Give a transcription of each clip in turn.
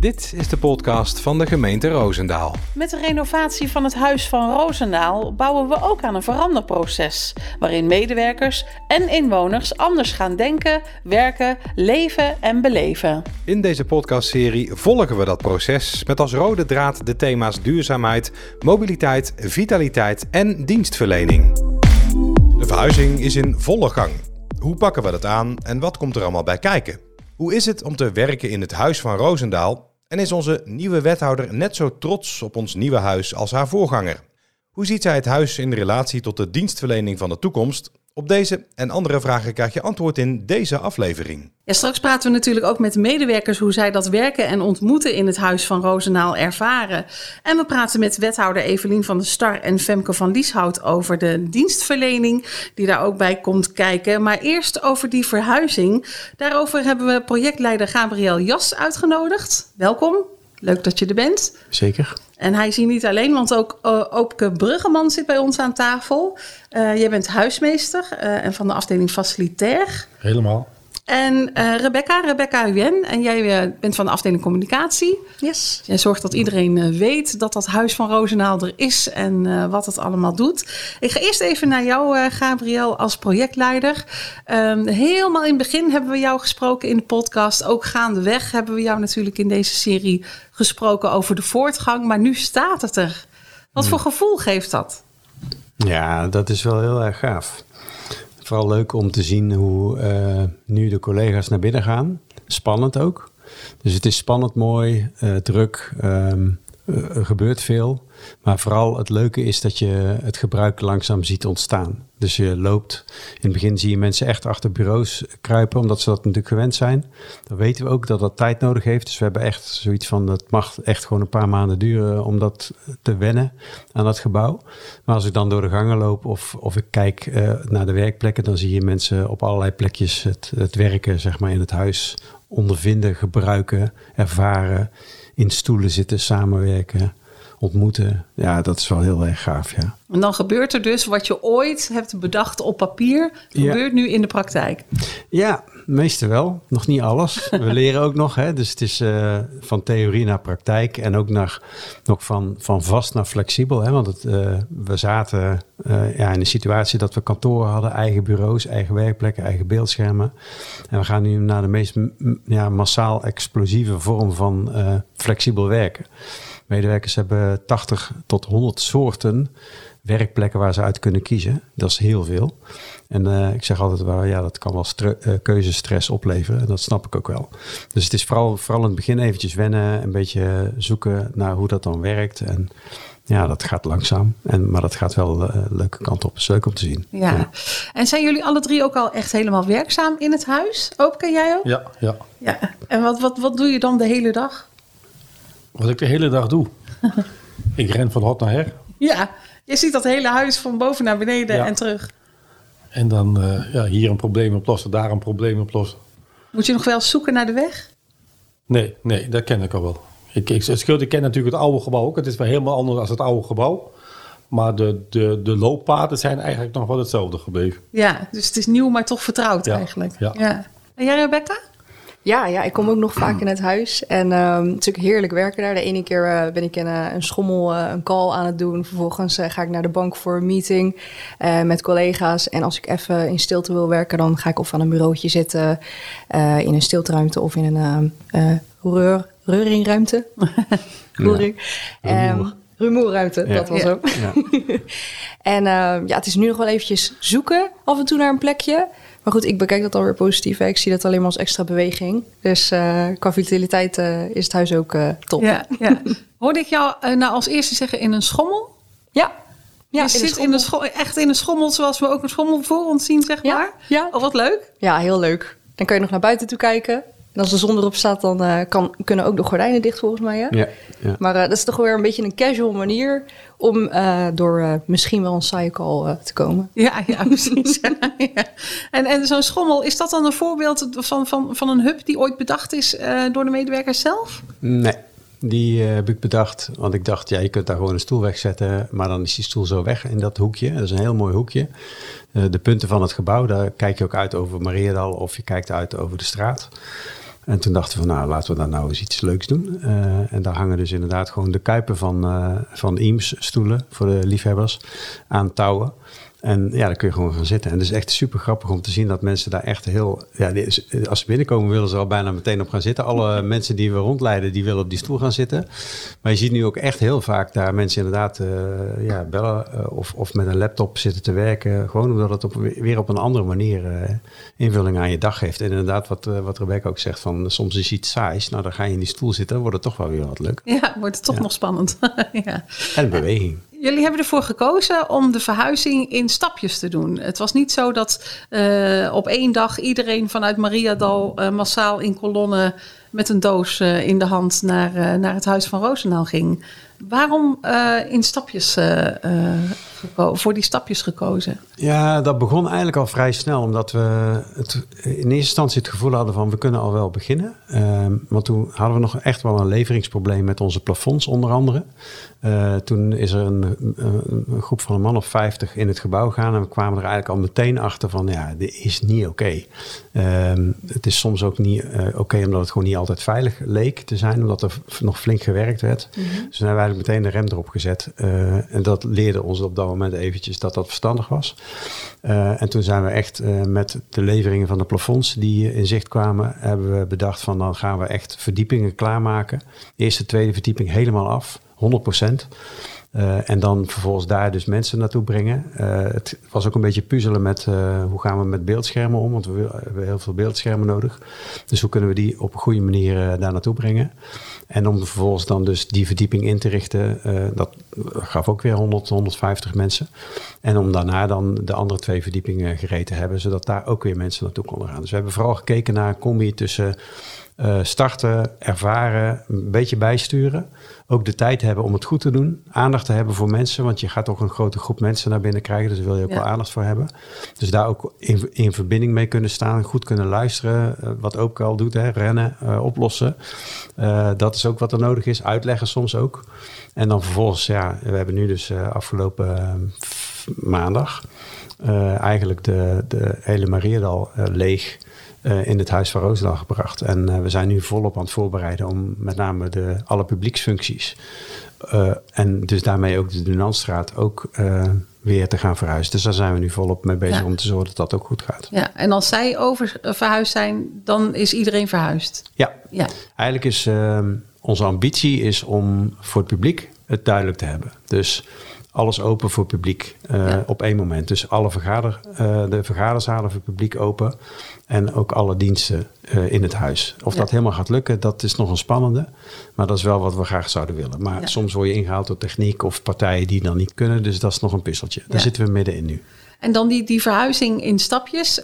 Dit is de podcast van de gemeente Roosendaal. Met de renovatie van het Huis van Roosendaal bouwen we ook aan een veranderproces. Waarin medewerkers en inwoners anders gaan denken, werken, leven en beleven. In deze podcastserie volgen we dat proces met als rode draad de thema's duurzaamheid, mobiliteit, vitaliteit en dienstverlening. De verhuizing is in volle gang. Hoe pakken we dat aan en wat komt er allemaal bij kijken? Hoe is het om te werken in het Huis van Roosendaal en is onze nieuwe wethouder net zo trots op ons nieuwe huis als haar voorganger? Hoe ziet zij het huis in relatie tot de dienstverlening van de toekomst? Op deze en andere vragen krijg je antwoord in deze aflevering. Ja, straks praten we natuurlijk ook met de medewerkers hoe zij dat werken en ontmoeten in het Huis van Roosendaal ervaren. En we praten met wethouder Evelien van der Star en Femke van Lieshout over de dienstverlening die daar ook bij komt kijken. Maar eerst over die verhuizing. Daarover hebben we projectleider Gabriel Jas uitgenodigd. Welkom. Leuk dat je er bent. Zeker. En hij is hier niet alleen, want ook uh, Bruggeman zit bij ons aan tafel. Uh, jij bent huismeester uh, en van de afdeling facilitair. Helemaal. En uh, Rebecca, Rebecca Huen, en jij uh, bent van de afdeling communicatie. Yes. Jij zorgt dat iedereen uh, weet dat dat Huis van Roosendaal er is en wat het allemaal doet. Ik ga eerst even naar jou, Gabriel, als projectleider. Um, helemaal in het begin hebben we jou gesproken in de podcast. Ook gaandeweg hebben we jou natuurlijk in deze serie gesproken over de voortgang. Maar nu staat het er. Wat hmm. voor gevoel geeft dat? Ja, dat is wel heel erg gaaf vooral leuk om te zien hoe uh, nu de collega's naar binnen gaan. Spannend ook. Dus het is spannend, mooi, uh, druk. Um, er gebeurt veel. Maar vooral het leuke is dat je het gebruik langzaam ziet ontstaan. Dus je loopt, in het begin zie je mensen echt achter bureaus kruipen, omdat ze dat natuurlijk gewend zijn. Dan weten we ook dat dat tijd nodig heeft. Dus we hebben echt zoiets van, het mag echt gewoon een paar maanden duren om dat te wennen aan dat gebouw. Maar als ik dan door de gangen loop of, of ik kijk uh, naar de werkplekken, dan zie je mensen op allerlei plekjes het, het werken zeg maar, in het huis ondervinden, gebruiken, ervaren, in stoelen zitten, samenwerken ontmoeten. Ja, dat is wel heel erg gaaf, ja. En dan gebeurt er dus wat je ooit hebt bedacht op papier, gebeurt ja. nu in de praktijk. Ja, meeste wel. Nog niet alles. We leren ook nog, hè. Dus het is uh, van theorie naar praktijk en ook naar, nog van, van vast naar flexibel, hè. Want het, uh, we zaten uh, ja, in een situatie dat we kantoren hadden, eigen bureaus, eigen werkplekken, eigen beeldschermen. En we gaan nu naar de meest ja, massaal explosieve vorm van flexibel werken. Medewerkers hebben 80 tot 100 soorten werkplekken waar ze uit kunnen kiezen. Dat is heel veel. En uh, ik zeg altijd wel, ja, dat kan wel uh, keuzestress opleveren. En dat snap ik ook wel. Dus het is vooral, vooral in het begin eventjes wennen, een beetje zoeken naar hoe dat dan werkt. En ja, dat gaat langzaam. En, maar dat gaat wel uh, leuke kant op. Het is leuk om te zien. Ja. ja. En zijn jullie alle drie ook al echt helemaal werkzaam in het huis? Open jij ook? Ja, ja. ja. En wat, wat, wat doe je dan de hele dag? Wat ik de hele dag doe. ik ren van hot naar her. Ja, je ziet dat hele huis van boven naar beneden ja. en terug. En dan uh, ja, hier een probleem oplossen, daar een probleem oplossen. Moet je nog wel zoeken naar de weg? Nee, nee, dat ken ik al wel. Ik, ik, het scheelt, ik ken natuurlijk het oude gebouw ook. Het is wel helemaal anders dan het oude gebouw. Maar de, de, de looppaden zijn eigenlijk nog wel hetzelfde gebleven. Ja, dus het is nieuw, maar toch vertrouwd ja, eigenlijk. Ja. ja. En jij, Rebecca? Ja, ja, ik kom ook nog vaak in het huis. En um, het is natuurlijk heerlijk werken daar. De ene keer uh, ben ik in uh, een schommel uh, een call aan het doen. Vervolgens ga ik naar de bank voor een meeting met collega's. En als ik even in stilte wil werken, dan ga ik of aan een bureautje zitten... in een stilteruimte of in een reur, reuringruimte. Roering. Ja. Um, rumoerruimte, ja. dat was ook. Ja. en ja, het is nu nog wel eventjes zoeken af en toe naar een plekje... Maar goed, ik bekijk dat alweer positief. Hè. Ik zie dat alleen maar als extra beweging. Dus uh, qua vitaliteit uh, is het huis ook uh, top. Ja, ja. Hoorde ik jou nou als eerste zeggen in een schommel? Ja. Ja, je zit in een schommel, echt in een schommel zoals we ook een schommel voor ons zien, zeg maar. Ja, ja. Oh, wat leuk. Ja, heel leuk. Dan kan je nog naar buiten toe kijken. En als de zon erop staat, dan uh, kan, kunnen ook de gordijnen dicht volgens mij. Hè? Ja, ja. Maar uh, dat is toch weer een beetje een casual manier om uh, door misschien wel een saaie call te komen. Ja, ja precies. ja. En, en zo'n schommel, is dat dan een voorbeeld van, van, van een hub die ooit bedacht is door de medewerkers zelf? Nee. Die heb ik bedacht, want ik dacht, ja, je kunt daar gewoon een stoel wegzetten, maar dan is die stoel zo weg in dat hoekje. Dat is een heel mooi hoekje. de punten van het gebouw, daar kijk je ook uit over Mariadal of je kijkt uit over de straat. En toen dachten we, nou, laten we daar nou eens iets leuks doen. Uh, en daar hangen dus inderdaad gewoon de kuipen van, uh, van Eames stoelen voor de liefhebbers aan touwen. En ja, dan kun je gewoon gaan zitten. En het is echt super grappig om te zien dat mensen daar echt heel... Ja, als ze binnenkomen willen ze al bijna meteen op gaan zitten. Alle mensen die we rondleiden, die willen op die stoel gaan zitten. Maar je ziet nu ook echt heel vaak daar mensen inderdaad uh, ja, bellen uh, of, of met een laptop zitten te werken. Gewoon omdat het op, weer op een andere manier uh, invulling aan je dag geeft. En inderdaad, wat, wat Rebecca ook zegt, van soms is iets saais. Nou, dan ga je in die stoel zitten, dan wordt het toch wel weer wat leuk. Ja, wordt het toch ja. nog spannend. ja. En beweging. Jullie hebben ervoor gekozen om de verhuizing in stapjes te doen. Het was niet zo dat uh, op één dag iedereen vanuit Mariadal uh, massaal in kolonnen met een doos uh, in de hand naar, naar het huis van Roosendaal ging. Waarom in stapjes, voor die stapjes gekozen? Ja, dat begon eigenlijk al vrij snel. Omdat we het, in eerste instantie het gevoel hadden van we kunnen al wel beginnen. want toen hadden we nog echt wel een leveringsprobleem met onze plafonds onder andere. Uh, toen is er een, een, een, groep van een man of 50 in het gebouw gegaan. En we kwamen er eigenlijk al meteen achter van, ja, dit is niet oké. Okay. Um, het is soms ook niet uh, oké okay omdat het gewoon niet altijd veilig leek te zijn. Omdat er nog flink gewerkt werd. Mm -hmm. Dus toen hebben we eigenlijk meteen de rem erop gezet. Uh, en dat leerde ons op dat moment eventjes dat dat verstandig was. en toen zijn we echt met de leveringen van de plafonds die in zicht kwamen, hebben we bedacht van dan gaan we echt verdiepingen klaarmaken. Eerste, tweede verdieping helemaal af. 100 procent. En dan vervolgens daar dus mensen naartoe brengen. Het was ook een beetje puzzelen met hoe gaan we met beeldschermen om, want we hebben heel veel beeldschermen nodig. Dus hoe kunnen we die op een goede manier daar naartoe brengen? En om vervolgens dan dus die verdieping in te richten, dat gaf ook weer 100, 150 mensen. En om daarna dan de andere twee verdiepingen gereed te hebben, zodat daar ook weer mensen naartoe konden gaan. Dus we hebben vooral gekeken naar een combi tussen uh, starten, ervaren, een beetje bijsturen. Ook de tijd hebben om het goed te doen. Aandacht te hebben voor mensen, want je gaat ook een grote groep mensen naar binnen krijgen. Dus daar wil je ook ja. wel aandacht voor hebben. Dus daar ook in, in verbinding mee kunnen staan, goed kunnen luisteren. Uh, wat ook al doet, hè, rennen, uh, oplossen. dat is ook wat er nodig is. Uitleggen soms ook. En dan vervolgens, ja, we hebben nu dus afgelopen maandag eigenlijk de, de hele Mariadal leeg uh, in het Huis van Roosendaal gebracht. En uh, we zijn nu volop aan het voorbereiden om met name de, alle publieksfuncties uh, en dus daarmee ook de Dunantstraat ook weer te gaan verhuizen. Dus daar zijn we nu volop mee bezig ja. om te zorgen dat dat ook goed gaat. Ja, en als zij over verhuisd zijn, dan is iedereen verhuisd? Ja, ja. eigenlijk is ehm, onze ambitie is om voor het publiek het duidelijk te hebben. Dus alles open voor publiek uh, ja. op één moment. Dus alle vergader, uh, de vergaderzalen voor publiek open. En ook alle diensten uh, in het huis. Of ja. dat helemaal gaat lukken, dat is nog een spannende. Maar dat is wel wat we graag zouden willen. Maar ja. soms word je ingehaald door techniek of partijen die dan niet kunnen. Dus dat is nog een puzzeltje. Daar zitten we middenin nu. En dan die, die verhuizing in stapjes.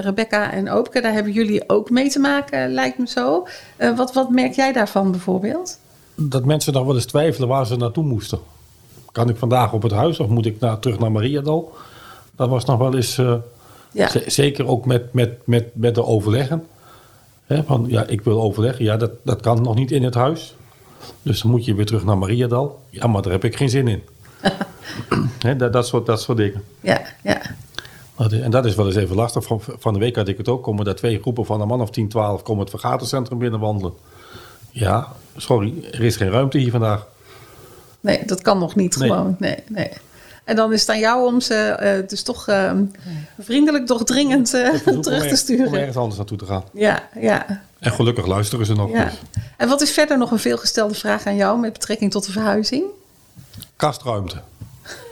Rebecca en Oopke, daar hebben jullie ook mee te maken, lijkt me zo. wat, wat merk jij daarvan bijvoorbeeld? Dat mensen nog wel eens twijfelen waar ze naartoe moesten kan ik vandaag op het huis of moet ik naar, terug naar Mariadal? Dat was nog wel eens, uh, ja. zeker ook met, met, met, met de overleggen. Hè, van ja, ik wil overleggen. Ja, dat, dat kan nog niet in het huis. Dus dan moet je weer terug naar Mariadal. Ja, maar daar heb ik geen zin in. Hè, dat, dat, soort, dat soort dingen. Ja, ja. En dat is wel eens even lastig. Van, van de week had ik het ook. Komen daar twee groepen van een man of 10, 12 komen het vergadercentrum binnenwandelen. Ja, sorry, er is geen ruimte hier vandaag. Nee, dat kan nog niet nee. gewoon. Nee, nee. En dan is het aan jou om ze uh, dus toch uh, vriendelijk, doch dringend uh, terug te sturen. Om ergens anders naartoe te gaan. Ja, ja. En gelukkig luisteren ze nog. Ja. Dus. En wat is verder nog een veelgestelde vraag aan jou met betrekking tot de verhuizing? Kastruimte.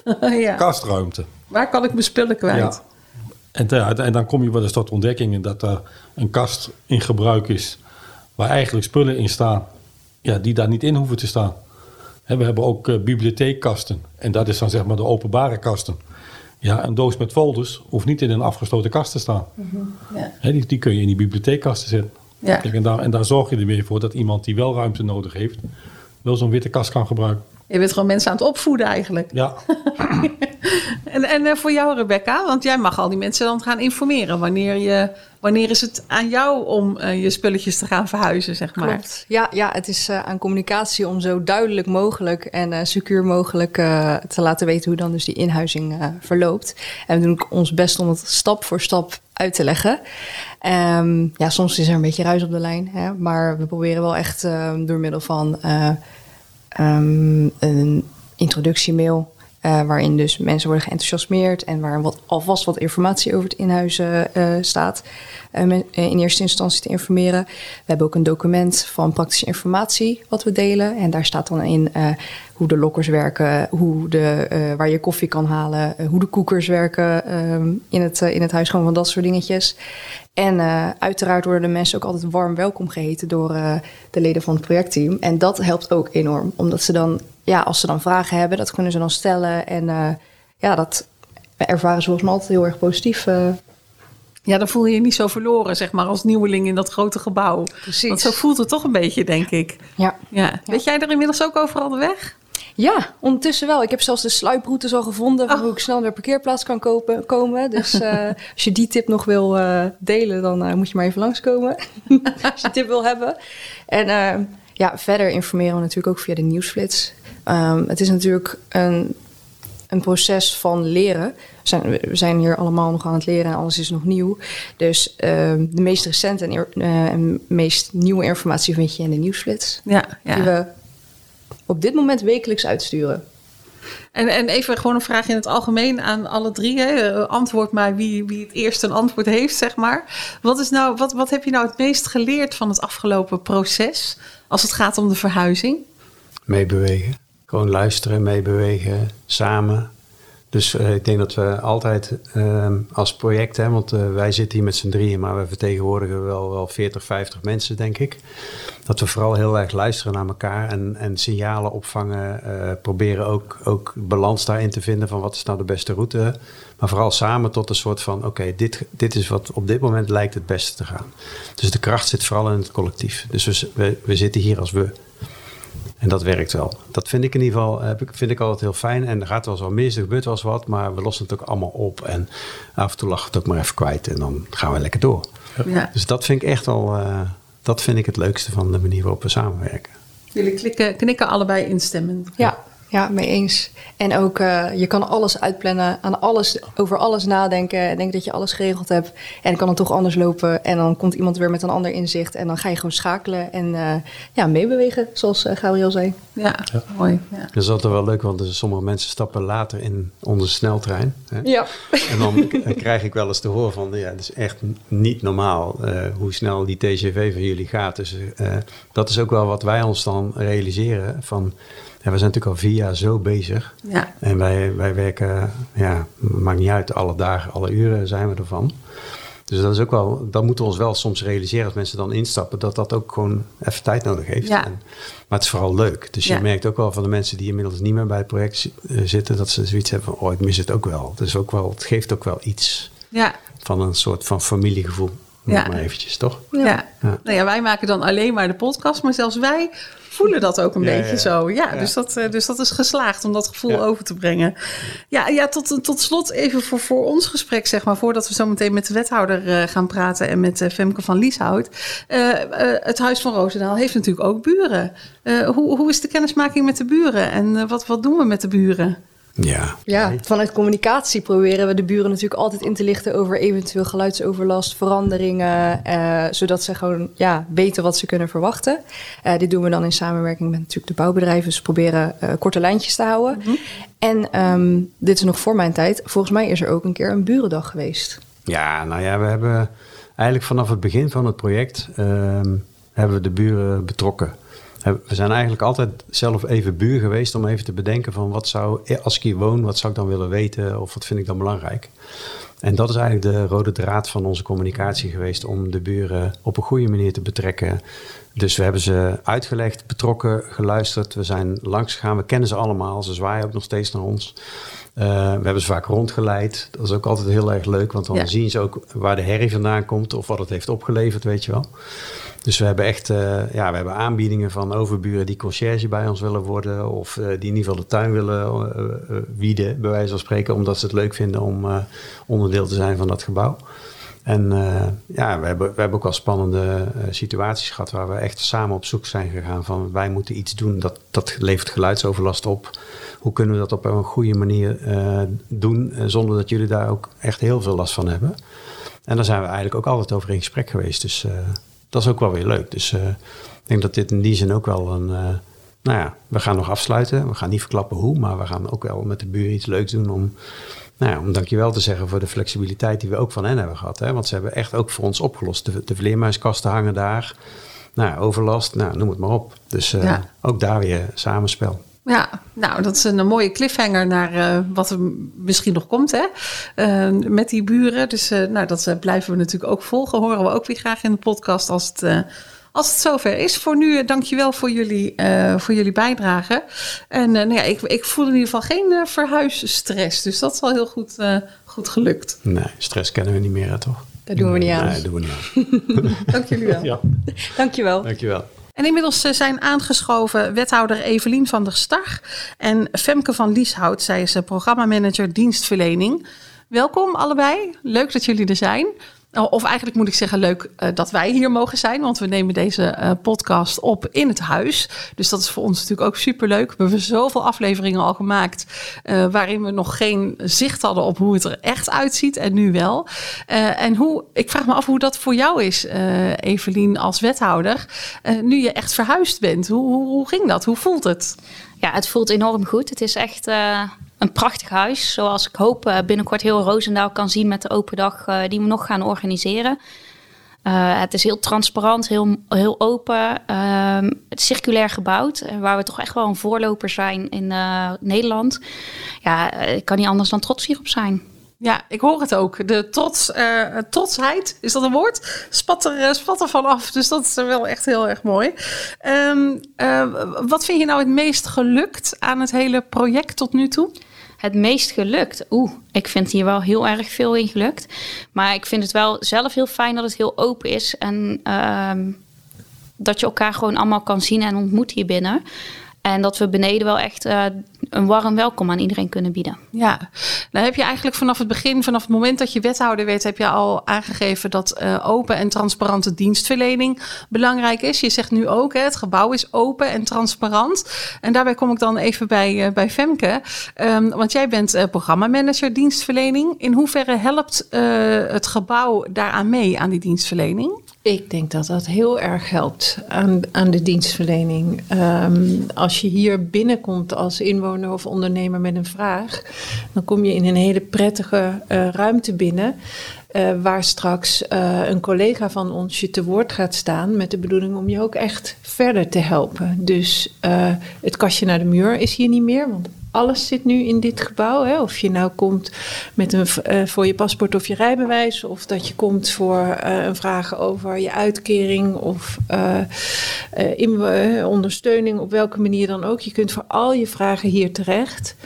ja. Kastruimte. Waar kan ik mijn spullen kwijt? Ja. En, te, en, dan kom je wel eens tot ontdekkingen dat er een kast in gebruik is waar eigenlijk spullen in staan ja, die daar niet in hoeven te staan. We hebben ook uh, bibliotheekkasten. En dat is dan zeg maar de openbare kasten. Ja, een doos met folders hoeft niet in een afgesloten kast te staan. Mm -hmm. ja. die, die, kun je in die bibliotheekkasten zetten. Ja. Kijk, en, daar, en daar zorg je er weer voor dat iemand die wel ruimte nodig heeft, wel zo'n witte kast kan gebruiken. Je bent gewoon mensen aan het opvoeden eigenlijk. Ja. En, en uh, voor jou, Rebecca, want jij mag al die mensen dan gaan informeren. Wanneer, je, wanneer is het aan jou om uh, je spulletjes te gaan verhuizen, zeg maar? Ja, ja het is uh, aan communicatie om zo duidelijk mogelijk en secuur mogelijk te laten weten hoe dan dus die inhuizing verloopt. En we doen ons best om het stap voor stap uit te leggen. Um, ja, soms is er een beetje ruis op de lijn, hè, maar we proberen wel echt door middel van um, een introductiemail uh, waarin dus mensen worden geenthousiasmeerd en waar wat, alvast wat informatie over het inhuizen uh, staat. Uh, in eerste instantie te informeren. We hebben ook een document van praktische informatie wat we delen. En daar staat dan in hoe de lokkers werken, hoe de, waar je koffie kan halen, hoe de koekers werken ehm, in, het, in het huis. Gewoon van dat soort dingetjes. En uiteraard worden de mensen ook altijd warm welkom geheten door de leden van het projectteam. En dat helpt ook enorm, omdat ze dan ja, als ze dan vragen hebben, dat kunnen ze dan stellen. En uh, ja, dat ervaren ze volgens mij altijd heel erg positief. Uh. Ja, dan voel je je niet zo verloren, zeg maar, als nieuweling in dat grote gebouw. Precies. Want zo voelt het toch een beetje, denk ik. Ja. ja. Weet jij er inmiddels ook overal de weg? Ja, ondertussen wel. Ik heb zelfs de sluiproutes al gevonden van oh. hoe ik snel naar parkeerplaats kan kopen, komen. Dus uh, als je die tip nog wil uh, delen, dan uh, moet je maar even langskomen. als je tip wil hebben. En ja, verder informeren we natuurlijk ook via de nieuwsflits. Um, het is natuurlijk een, een proces van leren. We zijn, we zijn, hier allemaal nog aan het leren en alles is nog nieuw. Dus um, de meest recente en, uh, en, meest nieuwe informatie vind je in de nieuwsflits. Ja, ja. Die we op dit moment wekelijks uitsturen. En, en even gewoon een vraag in het algemeen aan alle drie. Hè. Antwoord maar wie, wie het eerst een antwoord heeft, zeg maar. Wat, is nou, wat, wat heb je nou het meest geleerd van het afgelopen proces als het gaat om de verhuizing? Meebewegen. Gewoon luisteren, meebewegen, samen. Dus uh, ik denk dat we altijd uh, als project, hè, want uh, wij zitten hier met z'n drieën, maar we vertegenwoordigen wel, wel 40, 50 mensen, denk ik. Dat we vooral heel erg luisteren naar elkaar en, en signalen opvangen. Uh, proberen ook, ook balans daarin te vinden van wat is nou de beste route. Maar vooral samen tot een soort van: oké, dit, dit is wat op dit moment lijkt het beste te gaan. Dus de kracht zit vooral in het collectief. Dus we, we zitten hier als we. En dat werkt wel. Dat vind ik in ieder geval vind ik altijd heel fijn. En er gaat wel eens wat mis, er gebeurt wel eens wat, maar we lossen het ook allemaal op. En af en toe lag het ook maar even kwijt en dan gaan we lekker door. Ja. Dus dat vind ik echt al, uh, dat vind ik het leukste van de manier waarop we samenwerken. Jullie klikken, knikken allebei instemmend. Ja, ja, mee eens. En ook, uh, je kan alles uitplannen, aan alles, over alles nadenken. En denk dat je alles geregeld hebt. En dan kan het toch anders lopen. En dan komt iemand weer met een ander inzicht. En dan ga je gewoon schakelen en uh, ja, meebewegen, zoals uh, Gabriel zei. Ja, ja. mooi. Ja. Dat is altijd wel leuk, want sommige mensen stappen later in onze sneltrein. Hè? Ja. En dan krijg ik wel eens te horen van, ja, het is echt niet normaal hoe snel die TGV van jullie gaat. Dus dat is ook wel wat wij ons dan realiseren van ja, we zijn natuurlijk al vier jaar zo bezig. Ja. En wij, wij werken, ja, maakt niet uit, alle dagen, alle uren zijn we ervan. Dus dat is ook wel, dat moeten we ons wel soms realiseren als mensen dan instappen, dat dat ook gewoon even tijd nodig heeft. Ja. En, maar het is vooral leuk. Dus je merkt ook wel van de mensen die inmiddels niet meer bij het project eh, zitten, dat ze zoiets hebben van, oh, ik mis het ook wel. Dus ook wel, het geeft ook wel iets Ja, van een soort van familiegevoel. Noem Ja. maar eventjes, toch? ja. Ja. Nou ja, wij maken dan alleen maar de podcast, maar zelfs wij voelen dat ook een Ja, beetje ja. zo. Ja, Ja. Dus, dat, eh, dus dat is geslaagd om dat gevoel Ja. over te brengen. Ja, ja tot, tot slot even voor, voor ons gesprek, zeg maar, voordat we zo meteen met de wethouder eh, gaan praten en met eh, Femke van Lieshout. Eh, eh, het Huis van Roosendaal heeft natuurlijk ook buren. Eh, hoe, hoe is de kennismaking met de buren en wat, wat doen we met de buren? Ja. Ja, vanuit communicatie proberen we de buren natuurlijk altijd in te lichten over eventueel geluidsoverlast, veranderingen, eh, zodat ze gewoon ja, weten wat ze kunnen verwachten. Eh, dit doen we dan in samenwerking met natuurlijk de bouwbedrijven, dus we proberen eh, korte lijntjes te houden. En ehm, dit is nog voor mijn tijd. Volgens mij is er ook een keer een burendag geweest. Ja, nou ja, we hebben eigenlijk vanaf het begin van het project ehm, hebben we de buren betrokken. We zijn eigenlijk altijd zelf even buur geweest om even te bedenken van wat zou, eh, als ik hier woon, wat zou ik dan willen weten of wat vind ik dan belangrijk. En dat is eigenlijk de rode draad van onze communicatie geweest om de buren op een goede manier te betrekken. Dus we hebben ze uitgelegd, betrokken, geluisterd. We zijn langs gegaan, we kennen ze allemaal. Ze zwaaien ook nog steeds naar ons. Eh, we hebben ze vaak rondgeleid. Dat is ook altijd heel erg leuk, want dan Ja. zien ze ook waar de herrie vandaan komt of wat het heeft opgeleverd, weet je wel. Dus we hebben echt uh, ja, we hebben aanbiedingen van overburen die conciërge bij ons willen worden. Of uh, die in ieder geval de tuin willen uh, wieden, bij wijze van spreken. Omdat ze het leuk vinden om onderdeel te zijn van dat gebouw. En ja, we hebben, we hebben ook wel spannende situaties gehad waar we echt samen op zoek zijn gegaan van wij moeten iets doen dat, dat levert geluidsoverlast op. Hoe kunnen we dat op een goede manier doen zonder dat jullie daar ook echt heel veel last van hebben. En daar zijn we eigenlijk ook altijd over in gesprek geweest. Dus dat is ook wel weer leuk. Dus uh, ik denk dat dit in die zin ook wel een. Uh, nou ja, we gaan nog afsluiten. We gaan niet verklappen hoe, maar we gaan ook wel met de buren iets leuks doen om. Nou ja, om dankjewel te zeggen voor de flexibiliteit die we ook van hen hebben gehad. Hè? Want ze hebben echt ook voor ons opgelost. De, de vleermuiskasten hangen daar. Nou, overlast, nou, noem het maar op. Dus uh, ja. ook daar weer samenspel. Ja, nou, dat is een mooie cliffhanger naar uh, wat er misschien nog komt hè? Uh, met die buren. Dus uh, nou, dat blijven we natuurlijk ook volgen. Horen we ook weer graag in de podcast als het, als het zover is. Voor nu, dankjewel voor jullie, voor jullie bijdrage. En nou ja, ik, ik voel in ieder geval geen verhuisstress. Dus dat is al heel goed, goed gelukt. Nee, stress kennen we niet meer, hè, toch? Dat doen we niet aan. Nee, dat doen we niet aan. Dank jullie wel. Ja. Dankjewel. Dankjewel. En inmiddels eh, zijn aangeschoven wethouder Evelien van der Star en Femke van Lieshout. Zij is programmamanager dienstverlening. Welkom allebei. Leuk dat jullie er zijn. Oh, of eigenlijk moet ik zeggen, leuk uh, dat wij hier mogen zijn. Want we nemen deze uh, podcast op in het huis. Dus dat is voor ons natuurlijk ook superleuk. We hebben zoveel afleveringen al gemaakt. Uh, waarin we nog geen zicht hadden op hoe het er echt uitziet. En nu wel. en hoe, ik vraag me af hoe dat voor jou is, Evelien, als wethouder. nu je echt verhuisd bent. Hoe, hoe, hoe, ging dat? Hoe voelt het? Ja, het voelt enorm goed. Het is echt een prachtig huis. Zoals ik hoop uh, binnenkort heel Roosendaal kan zien met de open dag uh, die we nog gaan organiseren. Uh, het is heel transparant, heel, heel open. is circulair gebouwd, waar we toch echt wel een voorloper zijn in Nederland. Ja, ik kan niet anders dan trots hierop zijn. Ja, ik hoor het ook. De trots, trotsheid, is dat een woord? Spat er, spat er vanaf. Dus dat is wel echt heel erg mooi. Uh, wat vind je nou het meest gelukt aan het hele project tot nu toe? Het meest gelukt? Oeh, ik vind hier wel heel erg veel in gelukt. Maar ik vind het wel zelf heel fijn dat het heel open is. En uh, dat je elkaar gewoon allemaal kan zien en ontmoet hier binnen. En dat we beneden wel echt uh, een warm welkom aan iedereen kunnen bieden. Ja, nou heb je eigenlijk vanaf het begin, vanaf het moment dat je wethouder werd, heb je al aangegeven dat uh, open en transparante dienstverlening belangrijk is. Je zegt nu ook, hè, het gebouw is open en transparant. En daarbij kom ik dan even bij, uh, bij Femke. Um, want jij bent uh, programmamanager dienstverlening. In hoeverre helpt het gebouw daaraan mee aan die dienstverlening? Ik denk dat dat heel erg helpt aan, aan de dienstverlening. Um, als je hier binnenkomt als inwoner of ondernemer met een vraag, dan kom je in een hele prettige uh, ruimte binnen. Uh, waar straks uh, een collega van ons je te woord gaat staan met de bedoeling om je ook echt verder te helpen. Dus het kastje naar de muur is hier niet meer, want alles zit nu in dit gebouw. Hè? Of je nou komt met een, uh, voor je paspoort of je rijbewijs, of dat je komt voor uh, een vraag over je uitkering of in, ondersteuning, op welke manier dan ook. Je kunt voor al je vragen hier terecht.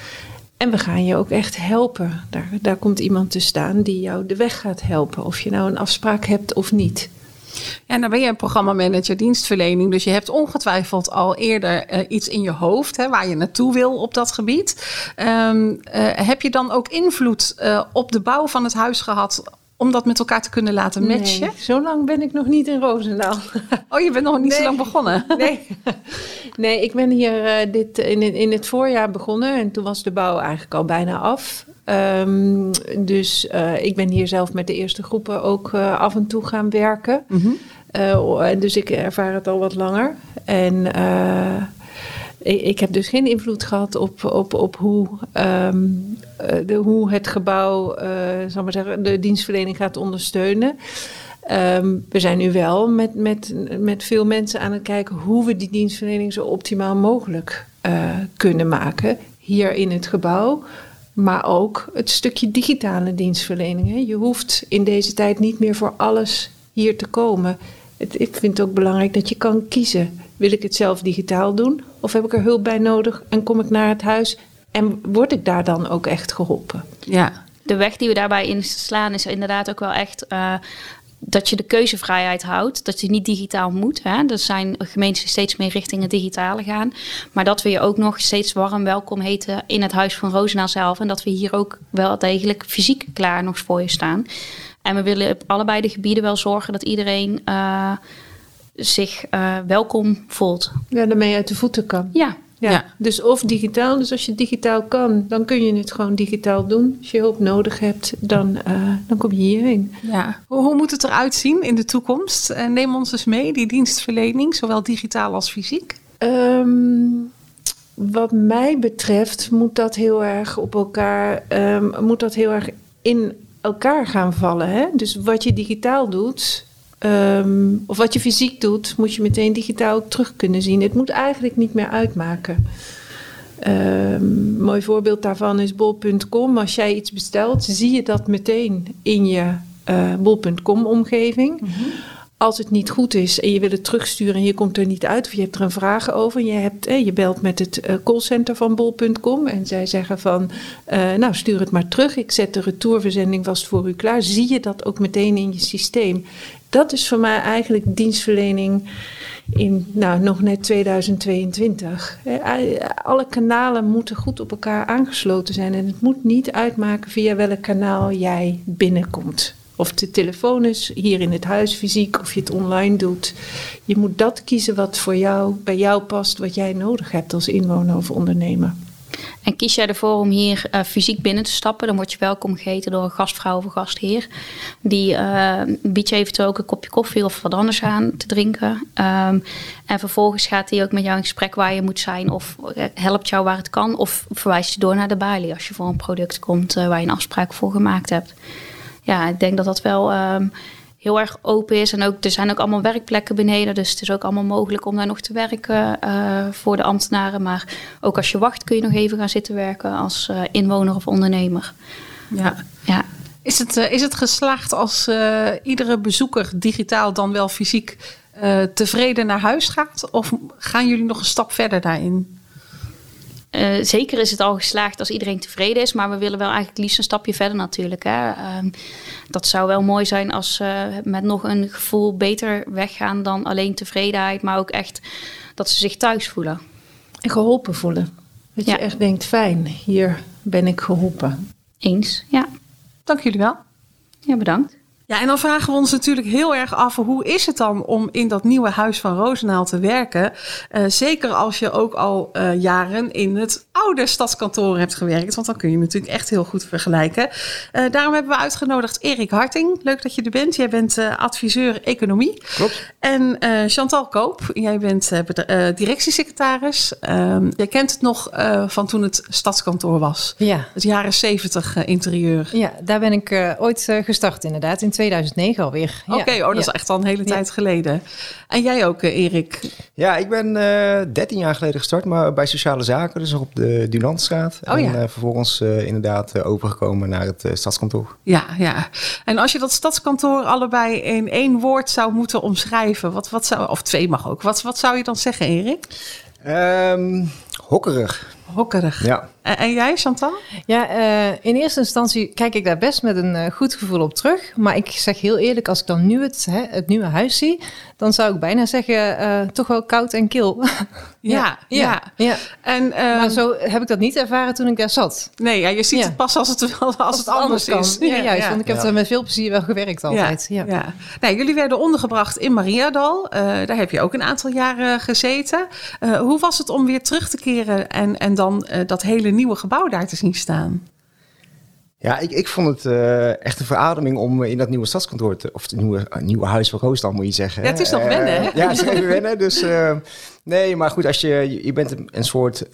En we gaan je ook echt helpen. Daar, daar komt iemand te staan die jou de weg gaat helpen. Of je nou een afspraak hebt of niet. Ja, nou ben je een programmamanager dienstverlening, dus je hebt ongetwijfeld al eerder uh, iets in je hoofd hè, waar je naartoe wil op dat gebied. Um, uh, heb je dan ook invloed uh, op de bouw van het huis gehad om dat met elkaar te kunnen laten matchen? Nee, zo lang ben ik nog niet in Roosendaal. Oh, je bent nog niet nee. zo lang begonnen? Nee, nee ik ben hier uh, dit, in, in het voorjaar begonnen en toen was de bouw eigenlijk al bijna af. Um, dus uh, ik ben hier zelf met de eerste groepen ook uh, af en toe gaan werken. Mm -hmm. uh, dus ik ervaar het al wat langer. En ik, ik, heb dus geen invloed gehad op, op, op hoe, um, de, hoe het gebouw, zal maar zeggen, de dienstverlening gaat ondersteunen. Um, we zijn nu wel met, met, met veel mensen aan het kijken hoe we die dienstverlening zo optimaal mogelijk kunnen maken. Hier in het gebouw. Maar ook het stukje digitale dienstverlening. Hè. Je hoeft in deze tijd niet meer voor alles hier te komen. Het, ik vind het ook belangrijk dat je kan kiezen. Wil ik het zelf digitaal doen? Of heb ik er hulp bij nodig en kom ik naar het huis en word ik daar dan ook echt geholpen? Ja. De weg die we daarbij inslaan is inderdaad ook wel echt uh, dat je de keuzevrijheid houdt. Dat je niet digitaal moet. Hè? Er zijn gemeenten die steeds meer richting het digitale gaan. Maar dat we je ook nog steeds warm welkom heten in het Huis van Roosendaal zelf. En dat we hier ook wel degelijk fysiek klaar nog voor je staan. En we willen op allebei de gebieden wel zorgen dat iedereen uh, zich uh, welkom voelt. Ja, daarmee uit de voeten kan. Ja. Ja. Ja. dus of digitaal. Dus als je digitaal kan, dan kun je het gewoon digitaal doen. Als je hulp nodig hebt, dan, uh, dan kom je hierheen. Ja. Hoe, hoe moet het eruit zien in de toekomst? Uh, neem ons eens mee, die dienstverlening, zowel digitaal als fysiek. Um, wat mij betreft moet dat heel erg op elkaar, um, moet dat heel erg in elkaar gaan vallen. Hè? Dus wat je digitaal doet, um, of wat je fysiek doet, moet je meteen digitaal terug kunnen zien. Het moet eigenlijk niet meer uitmaken. Um, mooi voorbeeld daarvan is bol.com. Als jij iets bestelt, zie je dat meteen in je uh, bol.com omgeving. -hmm. Als het niet goed is en je wil het terugsturen en je komt er niet uit of je hebt er een vraag over. Je, hebt, eh, je belt met het uh, callcenter van bol.com en zij zeggen van uh, nou stuur het maar terug. Ik zet de retourverzending vast voor u klaar. Zie je dat ook meteen in je systeem. Dat is voor mij eigenlijk dienstverlening in nou, nog net 2022. Alle kanalen moeten goed op elkaar aangesloten zijn. En het moet niet uitmaken via welk kanaal jij binnenkomt. Of de telefoon is hier in het huis fysiek, of je het online doet. Je moet dat kiezen wat voor jou, bij jou past, wat jij nodig hebt als inwoner of ondernemer. En kies jij ervoor om hier uh, fysiek binnen te stappen, dan word je welkom geheten door een gastvrouw of gastheer. Die uh, biedt je eventueel ook een kopje koffie of wat anders aan te drinken. Um, en vervolgens gaat hij ook met jou in gesprek waar je moet zijn, of helpt jou waar het kan, of verwijst je door naar de balie als je voor een product komt waar je een afspraak voor gemaakt hebt. Ja, ik denk dat dat wel um, heel erg open is. En ook, er zijn ook allemaal werkplekken beneden. Dus het is ook allemaal mogelijk om daar nog te werken uh, voor de ambtenaren. Maar ook als je wacht kun je nog even gaan zitten werken als uh, inwoner of ondernemer. Ja. ja. Is, het, uh, is het geslaagd als iedere bezoeker digitaal dan wel fysiek tevreden naar huis gaat? Of gaan jullie nog een stap verder daarin? Uh, zeker is het al geslaagd als iedereen tevreden is, maar we willen wel eigenlijk liefst een stapje verder natuurlijk. Hè. Uh, dat zou wel mooi zijn als ze uh, met nog een gevoel beter weggaan dan alleen tevredenheid, maar ook echt dat ze zich thuis voelen. En geholpen voelen. Dat ja. je echt denkt, fijn, hier ben ik geholpen. Eens, ja. Dank jullie wel. Ja, bedankt. Ja, en dan vragen we ons natuurlijk heel erg af, hoe is het dan om in dat nieuwe huis van Roosendaal te werken? Uh, zeker als je ook al uh, jaren in het oude stadskantoor hebt gewerkt, want dan kun je natuurlijk echt heel goed vergelijken. Uh, daarom hebben we uitgenodigd Erik Harting. Leuk dat je er bent. Jij bent adviseur economie. Klopt. En Chantal Koop, jij bent directiesecretaris. jij kent het nog van toen het stadskantoor was. Ja. Het jaren zeventig interieur. Ja, daar ben ik ooit gestart inderdaad, in 2009 alweer. Oké, okay, ja. oh, dat is echt al een hele tijd ja. geleden. En jij ook, Erik? Ja, ik ben uh, 13 jaar geleden gestart, maar bij Sociale Zaken, dus op de Dunantstraat. Oh, en ja. uh, vervolgens uh, inderdaad overgekomen naar het stadskantoor. Ja, ja. En als je dat stadskantoor allebei in één woord zou moeten omschrijven, wat, wat zou, of twee mag ook, wat, wat zou je dan zeggen, Erik? Um, hokkerig. Hokkerig. Ja. En, en jij, Chantal? Ja, uh, in eerste instantie kijk ik daar best met een uh, goed gevoel op terug. Maar ik zeg heel eerlijk, als ik dan nu het, hè, het nieuwe huis zie, dan zou ik bijna zeggen, uh, toch wel koud en kil. ja, ja, ja, ja. En, um, maar zo heb ik dat niet ervaren toen ik daar zat. Nee, ja, je ziet ja. het pas als het, als, als het anders, anders is. Ja, ja, juist, want ik heb er met veel plezier wel gewerkt altijd. Ja, ja. Nou, jullie werden ondergebracht in Mariadal. daar heb je ook een aantal jaren gezeten. hoe was het om weer terug te keren en, en dan dat hele nieuwe gebouw daar te zien staan? Ja, ik, ik vond het uh, echt een verademing om in dat nieuwe stadskantoor te... of het nieuwe, uh, nieuwe huis van Roosdal, moet je zeggen. Ja, het is nog uh, wennen, hè? Ja, het is even wennen. Dus nee, maar goed, als je, je bent een soort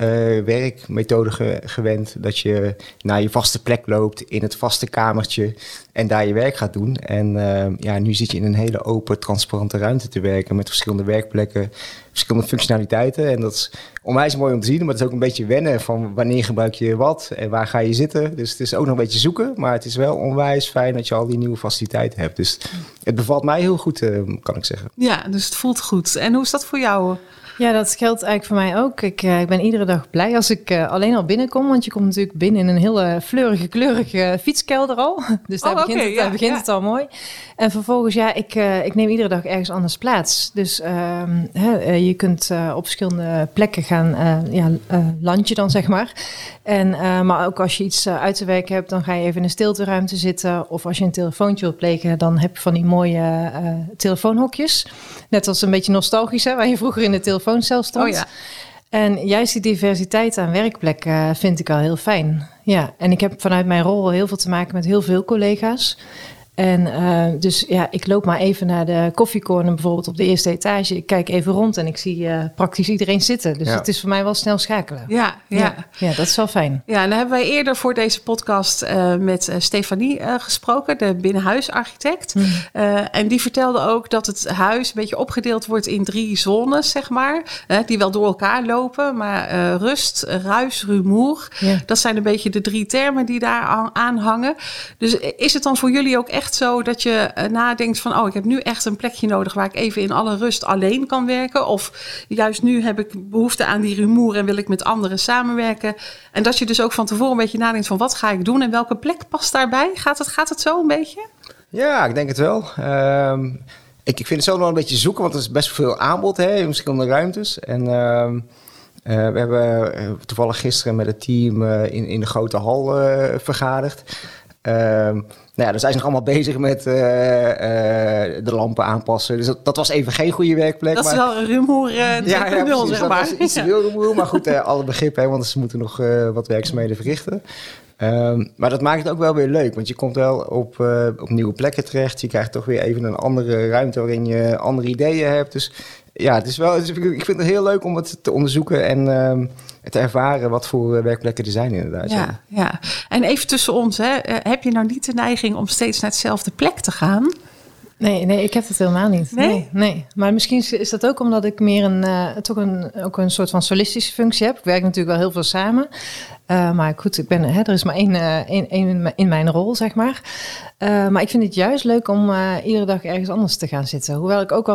werkmethode ge, gewend... dat je naar je vaste plek loopt, in het vaste kamertje... en daar je werk gaat doen. En ja, nu zit je in een hele open, transparante ruimte te werken... met verschillende werkplekken, verschillende functionaliteiten. En dat is onwijs mooi om te zien, maar het is ook een beetje wennen... van wanneer gebruik je wat en waar ga je zitten. Dus het is ook nog een beetje zoeken, maar het is wel onwijs fijn dat je al die nieuwe faciliteiten hebt. Dus het bevalt mij heel goed, uh, kan ik zeggen. Ja, dus het voelt goed. En hoe is dat voor jou, Ja, dat geldt eigenlijk voor mij ook. Ik, uh, ik ben iedere dag blij als ik uh, alleen al binnenkom. Want je komt natuurlijk binnen in een hele fleurige, kleurige fietskelder al. Dus daar Oh, begint, het, ja, daar begint ja. het al mooi. En vervolgens, ja, ik, uh, ik neem iedere dag ergens anders plaats. Dus ehm, hè, je kunt op verschillende plekken gaan, ja, land je dan zeg maar. En, maar ook als je iets uit te werken hebt, dan ga je even in een stilteruimte zitten. Of als je een telefoontje wilt plegen, dan heb je van die mooie telefoonhokjes. Net als een beetje nostalgisch, hè, waar je vroeger in de telefooncel stond. Oh ja. En juist die diversiteit aan werkplekken vind ik al heel fijn. Ja, en ik heb vanuit mijn rol heel veel te maken met heel veel collega's. En uh, dus ja, ik loop maar even naar de koffiecorner bijvoorbeeld op de eerste etage. Ik kijk even rond en ik zie uh, praktisch iedereen zitten. Dus Ja. het is voor mij wel snel schakelen. Ja, ja. ja, ja, dat is wel fijn. Ja, en dan hebben wij eerder voor deze podcast eh, met eh, Stefanie eh, gesproken, de binnenhuisarchitect. Eh, en die vertelde ook dat het huis een beetje opgedeeld wordt in drie zones, zeg maar. eh, die wel door elkaar lopen, maar eh, rust, ruis, rumoer. Ja. Dat zijn een beetje de drie termen die daar aan, aan hangen. Dus is het dan voor jullie ook echt zo dat je eh, nadenkt van... oh, ik heb nu echt een plekje nodig waar ik even in alle rust alleen kan werken? Of juist nu heb ik behoefte aan die rumoer en wil ik met anderen samenwerken? En dat je dus ook van tevoren een beetje nadenkt van wat ga ik doen en welke plek past daarbij? Gaat het, gaat het zo een beetje? Ja, ik denk het wel. Ehm, ik, ik vind het zo nog een beetje zoeken, want er is best veel aanbod hè, in verschillende ruimtes. En ehm, eh, we hebben eh, toevallig gisteren met het team in, in de grote hal vergaderd. Nou ja, dan zijn ze nog allemaal bezig met eh, eh, de lampen aanpassen. Dus dat, dat was even geen goede werkplek. Dat is wel een rumoer eh 2.0, ja, ja, precies. zeg Dat maar. was iets rumoer, maar goed, alle begrip, hè, want ze moeten nog wat werkzaamheden verrichten. Ehm, maar dat maakt het ook wel weer leuk, want je komt wel op, op nieuwe plekken terecht. Je krijgt toch weer even een andere ruimte waarin je andere ideeën hebt. Dus ja, het is wel, het is- ik vind het heel leuk om het te onderzoeken en ehm, te ervaren wat voor eh, werkplekken er zijn inderdaad. Ja, ja. En even tussen ons, hè, eh, heb je nou niet de neiging om steeds naar hetzelfde plek te gaan? Nee, nee, ik heb dat helemaal niet. Nee? Nee, nee. Maar misschien is- dat ook omdat ik meer een, eh, toch een, ook een soort van solistische functie heb. Ik werk natuurlijk wel heel veel samen. Eh, maar goed, ik ben, hè, er is maar één, eh, één, één in mijn- in mijn rol, zeg maar. Eh, maar ik vind het juist leuk om eh, iedere dag ergens anders te gaan zitten. Hoewel ik ook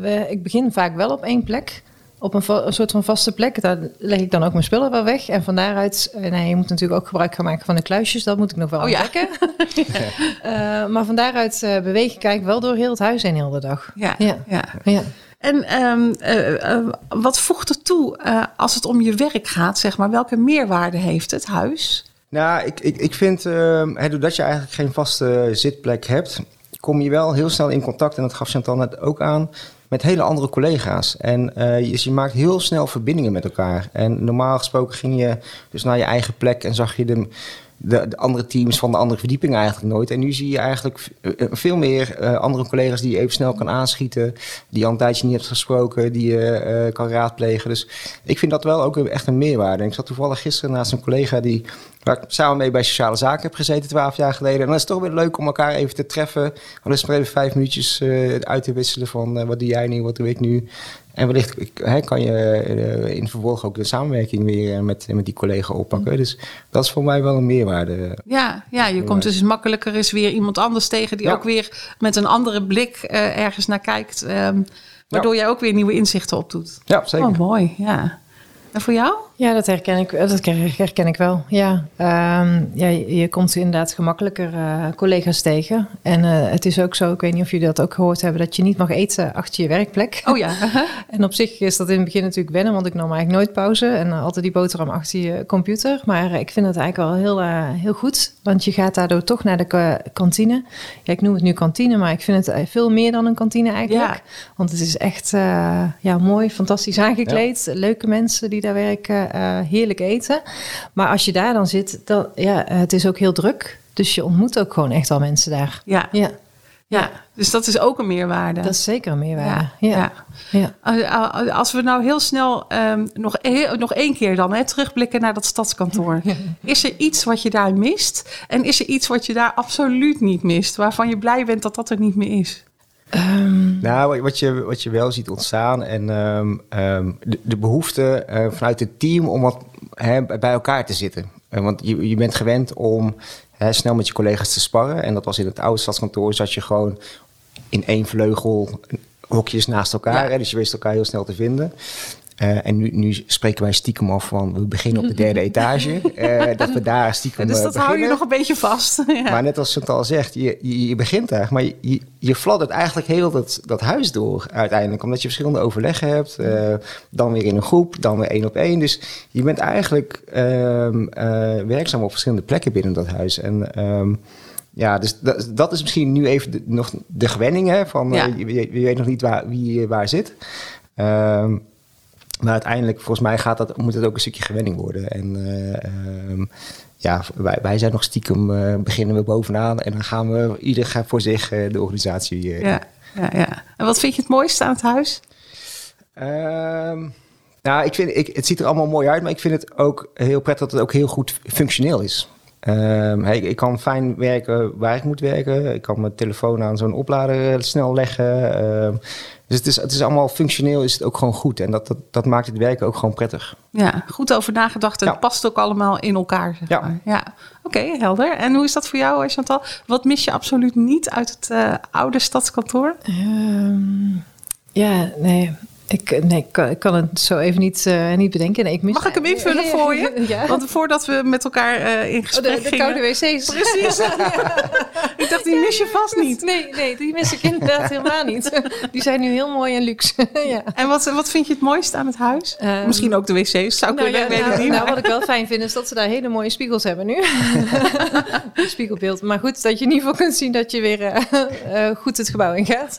we- ik begin vaak wel op één plek. Op een, soort van vaste plek. Daar leg ik dan ook mijn spullen wel weg. En van daaruit, eh, nee, je moet natuurlijk ook gebruik gaan maken van de kluisjes. Dat moet ik nog wel Oh ja. ontdekken. Eh, maar van daaruit eh, beweeg ik eigenlijk wel door heel het huis heen heel de dag. Ja, Ja. ja. Ja. En ehm, eh, eh, wat voegt er toe eh, als het om je werk gaat, zeg maar? Welke meerwaarde heeft het huis? Nou, ik, ik, ik vind, ehm, hè, doordat je eigenlijk geen vaste zitplek hebt, kom je wel heel snel in contact, en dat gaf Chantal net ook aan, met hele andere collega's. En eh, dus je maakt heel snel verbindingen met elkaar. En normaal gesproken ging je dus naar je eigen plek en zag je de, de, de andere teams van de andere verdieping eigenlijk nooit. En nu zie je eigenlijk eh, veel meer eh, andere collega's die je even snel kan aanschieten, die je al een tijdje niet hebt gesproken, die je eh, kan raadplegen. Dus ik vind dat wel ook echt een meerwaarde. Ik zat toevallig gisteren naast een collega die waar ik samen mee bij Sociale Zaken heb gezeten, twaalf jaar geleden. En dan is het toch weer leuk om elkaar even te treffen. Al is maar even vijf minuutjes eh, uit te wisselen van eh, wat doe jij nu, wat doe ik nu. En wellicht kan je eh, in vervolg ook de samenwerking weer eh, met, met die collega oppakken. Dus dat is voor mij wel een meerwaarde. Ja, ja je komt dus makkelijker eens weer iemand anders tegen die Ja. ook weer met een andere blik eh, ergens naar kijkt. ehm, waardoor jij ook weer nieuwe inzichten opdoet. Ja, zeker. Oh, mooi, ja. En voor jou? Ja, dat herken ik, dat herken ik wel. Ja, Ehm, ja je, komt inderdaad gemakkelijker eh, collega's tegen. En eh, het is ook zo, ik weet niet of jullie dat ook gehoord hebben, dat je niet mag eten achter je werkplek. Oh ja. En op zich is dat in het begin natuurlijk wennen, want ik nam eigenlijk nooit pauze. En eh, altijd die boterham achter je computer. Maar eh, ik vind het eigenlijk wel heel, eh, heel goed, want je gaat daardoor toch naar de ka- kantine. Ja, ik noem het nu kantine, maar ik vind het eh, veel meer dan een kantine eigenlijk. Ja. Want het is echt eh, ja, mooi, fantastisch aangekleed. Leuke mensen die daar werken, eh, heerlijk eten. Maar als je daar dan zit, dan, ja, eh, het is ook heel druk. Dus je ontmoet ook gewoon echt wel mensen daar. Ja, Ja, ja. dus dat is ook een meerwaarde. dat is zeker een meerwaarde. ja, Ja, Als we nou heel snel ehm, nog, heel, nog één keer dan hè, terugblikken naar dat stadskantoor. Is er iets wat je daar mist? En is er iets wat je daar absoluut niet mist? Waarvan je blij bent dat dat er niet meer is? Ehm, Nou, wat- je, wat je wel ziet ontstaan en ehm, ehm, de, de behoefte eh, vanuit het team om wat hè, bij elkaar te zitten. Eh, want je, je bent gewend om hè, snel met je collega's te sparren. En dat was in het oude stadskantoor, zat je gewoon in één vleugel hokjes naast elkaar. Ja. Hè, dus je wist elkaar heel snel te vinden. Eh, en nu, nu spreken wij stiekem af van we beginnen op de derde etage. eh, dat we daar stiekem dus eh, dat hou je nog een beetje vast. ja. Maar net als Chantal zegt, je, je, je begint daar, maar je, je, fladdert eigenlijk heel dat, dat huis door uiteindelijk. Omdat je verschillende overleggen hebt, dan weer in een groep, dan weer één op één. Dus je bent eigenlijk ehm, eh, werkzaam op verschillende plekken binnen dat huis. En ehm, ja, dus dat, dat is misschien nu even de, nog de gewenning, hè, van Ja. je, weet nog niet waar, wie waar zit. Ehm, maar uiteindelijk, volgens mij gaat dat, moet het ook een stukje gewenning worden. En eh, ehm, ja, wij, wij zijn nog stiekem, eh, beginnen we bovenaan en dan gaan we, ieder gaat voor zich eh, de organisatie. Ja, ja, ja. En wat vind je het mooiste aan het huis? Ehm, nou, ik vind, ik, het ziet er allemaal mooi uit, maar ik vind het ook heel prettig dat het ook heel goed functioneel is. Ehm, hey, ik kan fijn werken waar ik moet werken. Ik kan mijn telefoon aan zo'n oplader eh, snel leggen. Ehm, dus het is, het is allemaal functioneel, is het ook gewoon goed. En dat, dat, dat maakt het werken ook gewoon prettig. Ja, goed over nagedacht en Ja. het past ook allemaal in elkaar. Zeg Ja. maar. ja. Oké, helder. En hoe is dat voor jou, eh, Chantal? Wat mis je absoluut niet uit het eh, oude stadskantoor? Ehm, ja, nee. Ik, nee, ik kan, ik kan het zo even niet, eh, niet bedenken. Nee, ik mis Mag ik hem invullen voor je? Ja. Want voordat we met elkaar eh, in Oh, gesprek de, de gingen... koude wc's. Precies. Ik dacht, die mis je vast niet. Nee, nee, die mis ik inderdaad helemaal niet. Die zijn nu heel mooi en luxe. ja. En wat, wat vind je het mooiste aan het huis? Ehm, Misschien ook de wc's, zou ik Nou, ja, nou, nou, wat ik wel fijn vind is dat ze daar hele mooie spiegels hebben nu. Spiegelbeeld. Maar goed, dat je in ieder geval kunt zien dat je weer eh, goed het gebouw in gaat.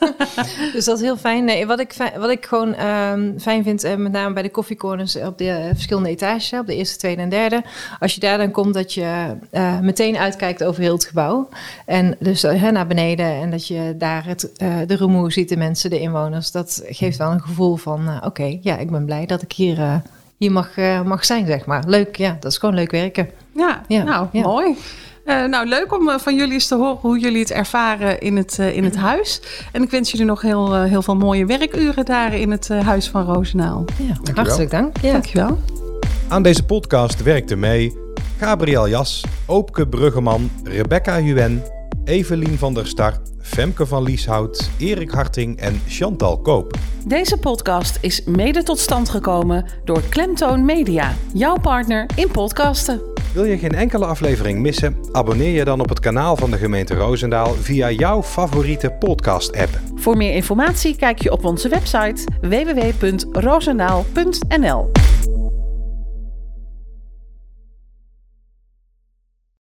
dus dat is heel fijn. Nee, wat, ik, fijn- wat ik gewoon ehm, fijn vind, eh, met name bij de koffiecorners op de eh, verschillende etages, op de eerste, tweede en derde. Als je daar dan komt, dat je eh, meteen uitkijkt over heel het gebouw. En dus naar beneden en dat je daar het, de rumoer ziet, de mensen, de inwoners. Dat geeft wel een gevoel van, oké, ja, ik ben blij dat ik hier... hier mag, mag zijn, zeg maar. Leuk, ja, dat is gewoon leuk werken. Ja, Ja, nou, ja. mooi. Eh, nou, leuk om eh, van jullie eens te horen hoe jullie het ervaren in het, eh, in het huis. En ik wens jullie nog heel, heel veel mooie werkuren daar in het huis van Roosendaal. Ja, hartelijk dank. Ja. Dankjewel. Aan deze podcast werkten mee Gabriel Jas, Oopke Bruggeman, Rebecca Huen, Evelien van der Star, Femke van Lieshout, Erik Harting en Chantal Koop. Deze podcast is mede tot stand gekomen door Klemtoon Media, jouw partner in podcasten. Wil je geen enkele aflevering missen? Abonneer je dan op het kanaal van de gemeente Roosendaal via jouw favoriete podcast-app. Voor meer informatie kijk je op onze website www.roosendaal.nl.